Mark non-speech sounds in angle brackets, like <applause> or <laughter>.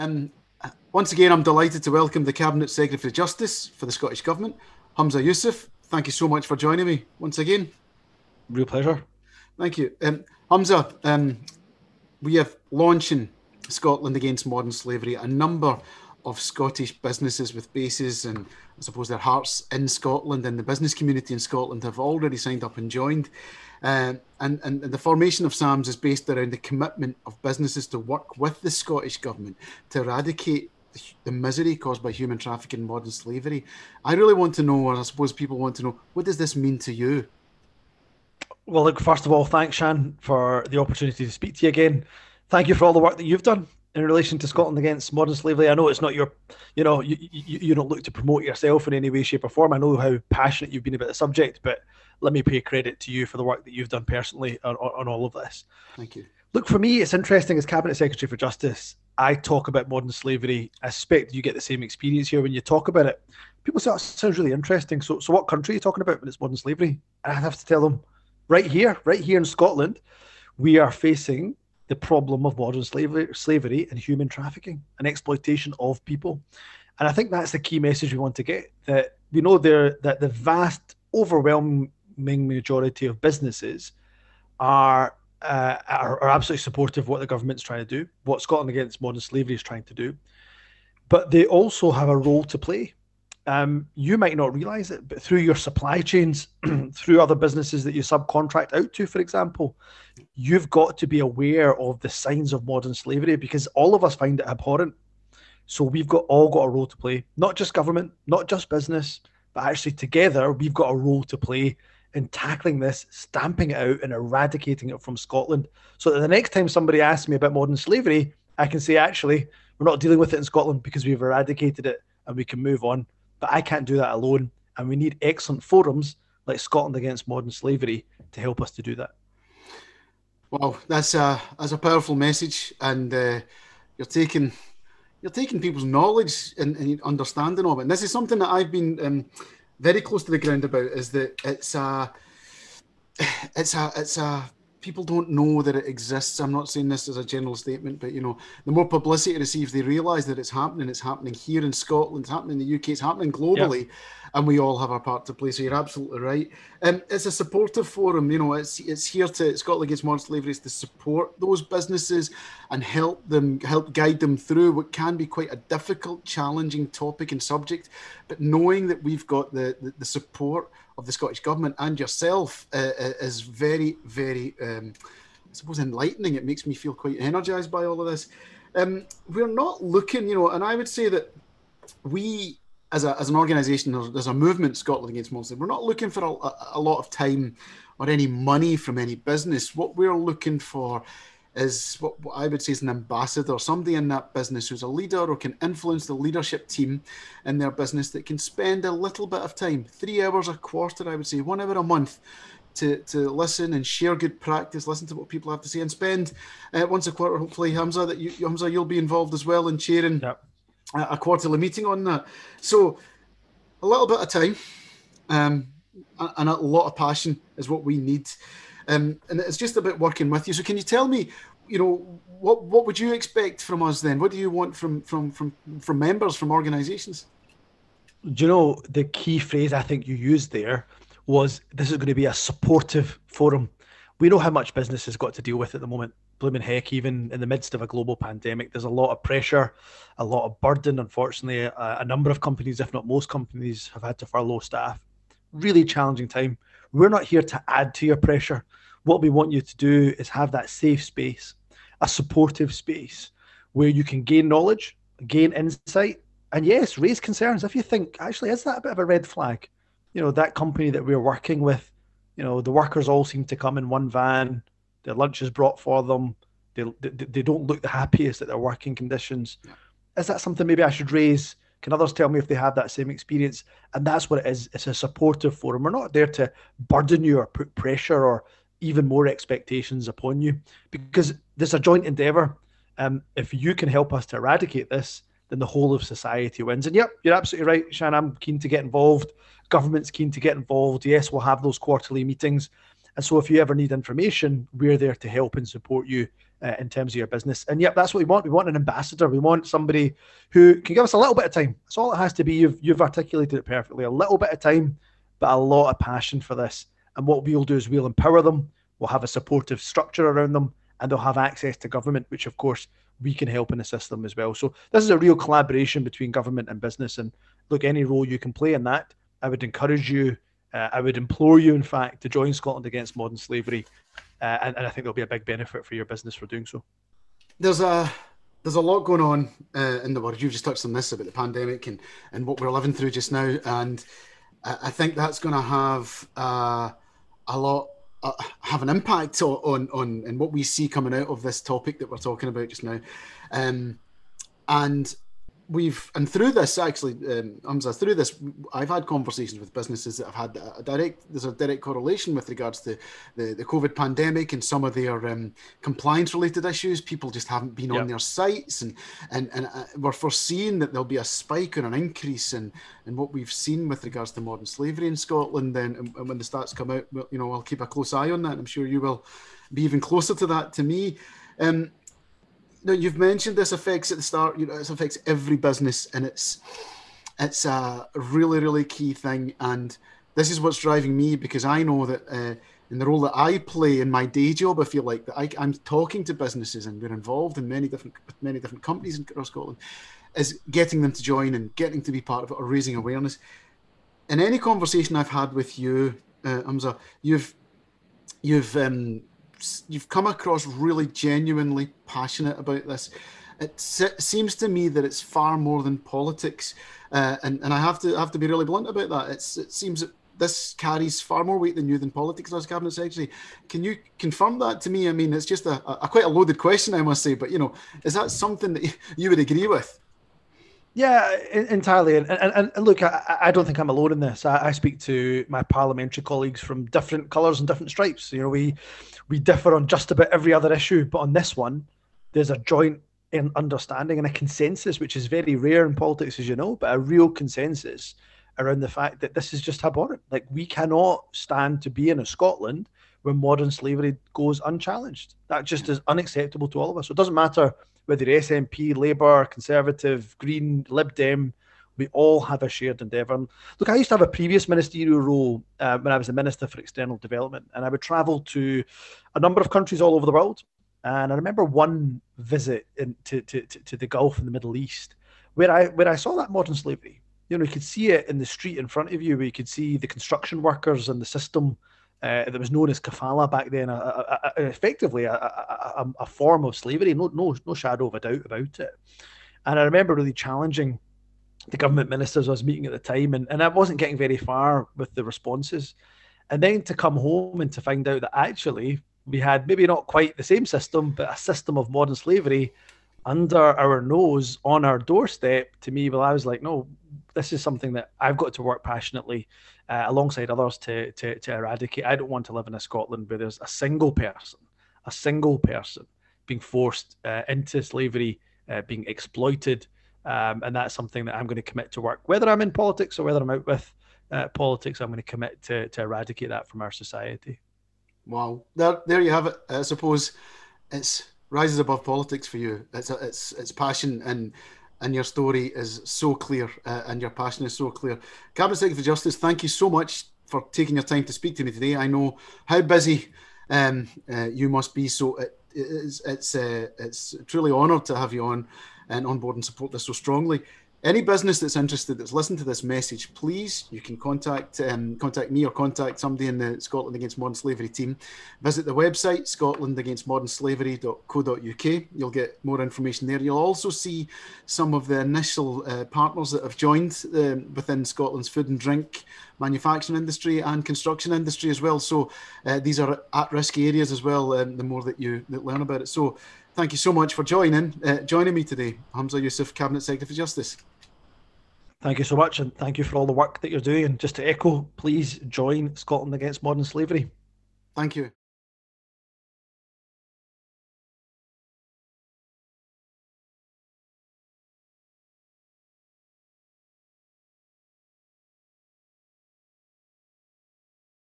Um, once again, I'm delighted to welcome the Cabinet Secretary for Justice for the Scottish Government, Humza Yousaf. Thank you so much for joining me once again. Real pleasure. Thank you. Um, Humza, um, we have launching Scotland Against Modern Slavery a number of Scottish businesses with bases and I suppose their hearts in Scotland and the business community in Scotland have already signed up and joined. Uh, and, and, and the formation of SAMS is based around the commitment of businesses to work with the Scottish Government to eradicate the misery caused by human trafficking and modern slavery. I really want to know, or I suppose people want to know, what does this mean to you? Well, look, first of all, thanks, Shan, for the opportunity to speak to you again. Thank you for all the work that you've done in relation to Scotland against modern slavery. I know it's not your, you know, you, you, you don't look to promote yourself in any way, shape, or form. I know how passionate you've been about the subject, but let me pay credit to you for the work that you've done personally on, on, on all of this. Thank you. Look, for me, it's interesting as Cabinet Secretary for Justice, I talk about modern slavery. I suspect you get the same experience here when you talk about it. People say, oh, sounds really interesting. So, so what country are you talking about when it's modern slavery? And I have to tell them, right here, right here in Scotland, we are facing the problem of modern slavery, slavery and human trafficking and exploitation of people. And I think that's the key message we want to get that we know there that the vast, overwhelming majority of businesses are, uh, are, are absolutely supportive of what the government's trying to do, what Scotland Against Modern Slavery is trying to do, but they also have a role to play um, you might not realize it, but through your supply chains, <clears throat> through other businesses that you subcontract out to, for example, you've got to be aware of the signs of modern slavery because all of us find it abhorrent. So we've got all got a role to play, not just government, not just business, but actually together we've got a role to play in tackling this, stamping it out, and eradicating it from Scotland. So that the next time somebody asks me about modern slavery, I can say, actually, we're not dealing with it in Scotland because we've eradicated it and we can move on. But I can't do that alone. And we need excellent forums like Scotland Against Modern Slavery to help us to do that. Well, that's a that's a powerful message, and uh, you're taking you're taking people's knowledge and, and, understanding of it. And this is something that I've been um, very close to the ground about. Is that it's a it's a it's a people don't know that it exists. I'm not saying this as a general statement, but you know, the more publicity it receives, they realise that it's happening. It's happening here in Scotland, it's happening in the UK, it's happening globally, yep. and we all have our part to play. So you're absolutely right. Um, it's a supportive forum. You know, it's it's here to Scotland Against Modern Slavery is to support those businesses and help them help guide them through what can be quite a difficult, challenging topic and subject. But knowing that we've got the, the, the support of the Scottish Government and yourself uh, uh, is very, very, um, I suppose, enlightening. It makes me feel quite energised by all of this. Um, we're not looking, you know, and I would say that we, as, a, as an organisation, there's, a movement, Scotland Against Monsters, we're not looking for a, a lot of time or any money from any business. What we're looking for is what, what, I would say is an ambassador, somebody in that business who's a leader or can influence the leadership team in their business that can spend a little bit of time, three hours a quarter, I would say, one hour a month, to, to listen and share good practice, listen to what people have to say, and spend uh, once a quarter, hopefully, Humza, that you, Humza, you'll be involved as well in chairing yep. a, a, quarterly meeting on that. So, a little bit of time um, and a lot of passion is what we need. Um, and it's just about working with you. So can you tell me, you know, what what would you expect from us then? What do you want from from from from members from organisations? Do you know the key phrase I think you used there was this is going to be a supportive forum. We know how much business has got to deal with at the moment. Blooming heck, even in the midst of a global pandemic, there's a lot of pressure, a lot of burden. Unfortunately, a, a number of companies, if not most companies, have had to furlough staff. Really challenging time. We're not here to add to your pressure. What we want you to do is have that safe space, a supportive space where you can gain knowledge, gain insight, and yes, raise concerns if you think actually is that a bit of a red flag. You know, that company that we're working with, you know, the workers all seem to come in one van, their lunch is brought for them, they, they, they don't look the happiest at their working conditions. Is that something maybe I should raise? Can others tell me if they have that same experience? And that's what it is. It's a supportive forum. We're not there to burden you or put pressure or even more expectations upon you because there's a joint endeavor. Um, if you can help us to eradicate this, then the whole of society wins. And yep, you're absolutely right, Shan. I'm keen to get involved. Government's keen to get involved. Yes, we'll have those quarterly meetings. And so, if you ever need information, we're there to help and support you uh, in terms of your business. And yep, that's what we want. We want an ambassador. We want somebody who can give us a little bit of time. That's all it has to be. You've you've articulated it perfectly. A little bit of time, but a lot of passion for this. And what we'll do is we'll empower them. We'll have a supportive structure around them, and they'll have access to government, which of course we can help and assist them as well. So this is a real collaboration between government and business. And look, any role you can play in that, I would encourage you. Uh, I would implore you, in fact, to join Scotland Against Modern Slavery, uh, and, and, I think there'll be a big benefit for your business for doing so. There's a there's a lot going on uh, in the world. You've just touched on this about the pandemic and and what we're living through just now, and I, think that's going to have uh, a lot uh, have an impact on, on on what we see coming out of this topic that we're talking about just now. Um, and we've and through this actually um, Humza, through this I've had conversations with businesses that have had a direct there's a direct correlation with regards to the, the COVID pandemic and some of their um, compliance related issues. People just haven't been yep. on their sites and and, and uh, we're foreseeing that there'll be a spike or an increase in, in what we've seen with regards to modern slavery in Scotland. And, and when the stats come out you know I'll keep a close eye on that. I'm sure you will be even closer to that to me. Um, no, you've mentioned this affects at the start. You know, it affects every business, and it's it's a really really key thing. And this is what's driving me because I know that uh, in the role that I play in my day job, I feel like that I, am talking to businesses, and we're involved in many different many different companies across Scotland, is getting them to join and getting to be part of it or raising awareness. In any conversation I've had with you, uh, Humza, you've you've um, you've come across really genuinely passionate about this. It seems to me that it's far more than politics, uh, and and I have to have to be really blunt about that. It's it seems that this carries far more weight than you than politics as cabinet secretary. Can you confirm that to me? I mean, it's just a, a, quite a loaded question, I must say, but you know, is that something that <laughs> you would agree with? Yeah, entirely. And, and, and look, I, I, don't think I'm alone in this. I, I, speak to my parliamentary colleagues from different colours and different stripes. You know, we we differ on just about every other issue, but on this one, there's a joint understanding and a consensus, which is very rare in politics, as you know, but a real consensus around the fact that this is just abhorrent. Like we cannot stand to be in a Scotland where modern slavery goes unchallenged. That just is unacceptable to all of us. So it doesn't matter whether SNP, Labour, Conservative, Green, Lib Dem, we all have a shared endeavour. look, I used to have a previous ministerial role uh, when I was the Minister for External Development, and I would travel to a number of countries all over the world. And I remember one visit in, to, to, to the Gulf and the Middle East where I where I saw that modern slavery. You know, you could see it in the street in front of you, where you could see the construction workers and the system uh, that was known as kafala back then, a, a, a, effectively a, form of slavery. No, no, no shadow of a doubt about it. And I remember really challenging the government ministers I was meeting at the time, and, and I wasn't getting very far with the responses. And then to come home and to find out that actually we had maybe not quite the same system, but a system of modern slavery under our nose on our doorstep to me well i was like no this is something that i've got to work passionately uh, alongside others to, to to eradicate. I don't want to live in a scotland where there's a single person a single person being forced uh, into slavery uh, being exploited. Um, and that's something that i'm going to commit to work whether i'm in politics or whether i'm out with uh, politics i'm going to commit to, to eradicate that from our society. Wow. There, there you have it. I suppose it's rises above politics for you. It's a, it's it's passion and and your story is so clear uh, and your passion is so clear. Cabinet Secretary for Justice, thank you so much for taking your time to speak to me today. I know how busy um, uh, you must be, so it, it's it's uh, it's truly honoured to have you on and on board and support this so strongly any business that's interested that's listened to this message, please you can contact um, contact me or contact somebody in the Scotland Against Modern Slavery team. Visit the website scotlandagainstmodernslavery.co.uk. You'll get more information there. You'll also see some of the initial uh, partners that have joined um, within Scotland's food and drink manufacturing industry and construction industry as well. So uh, these are at-risk areas as well. Um, the more that you that learn about it. So thank you so much for joining uh, joining me today, Humza Yousaf, Cabinet Secretary for Justice. Thank you so much, and thank you for all the work that you're doing. And just to echo, please join Scotland Against Modern Slavery. Thank you.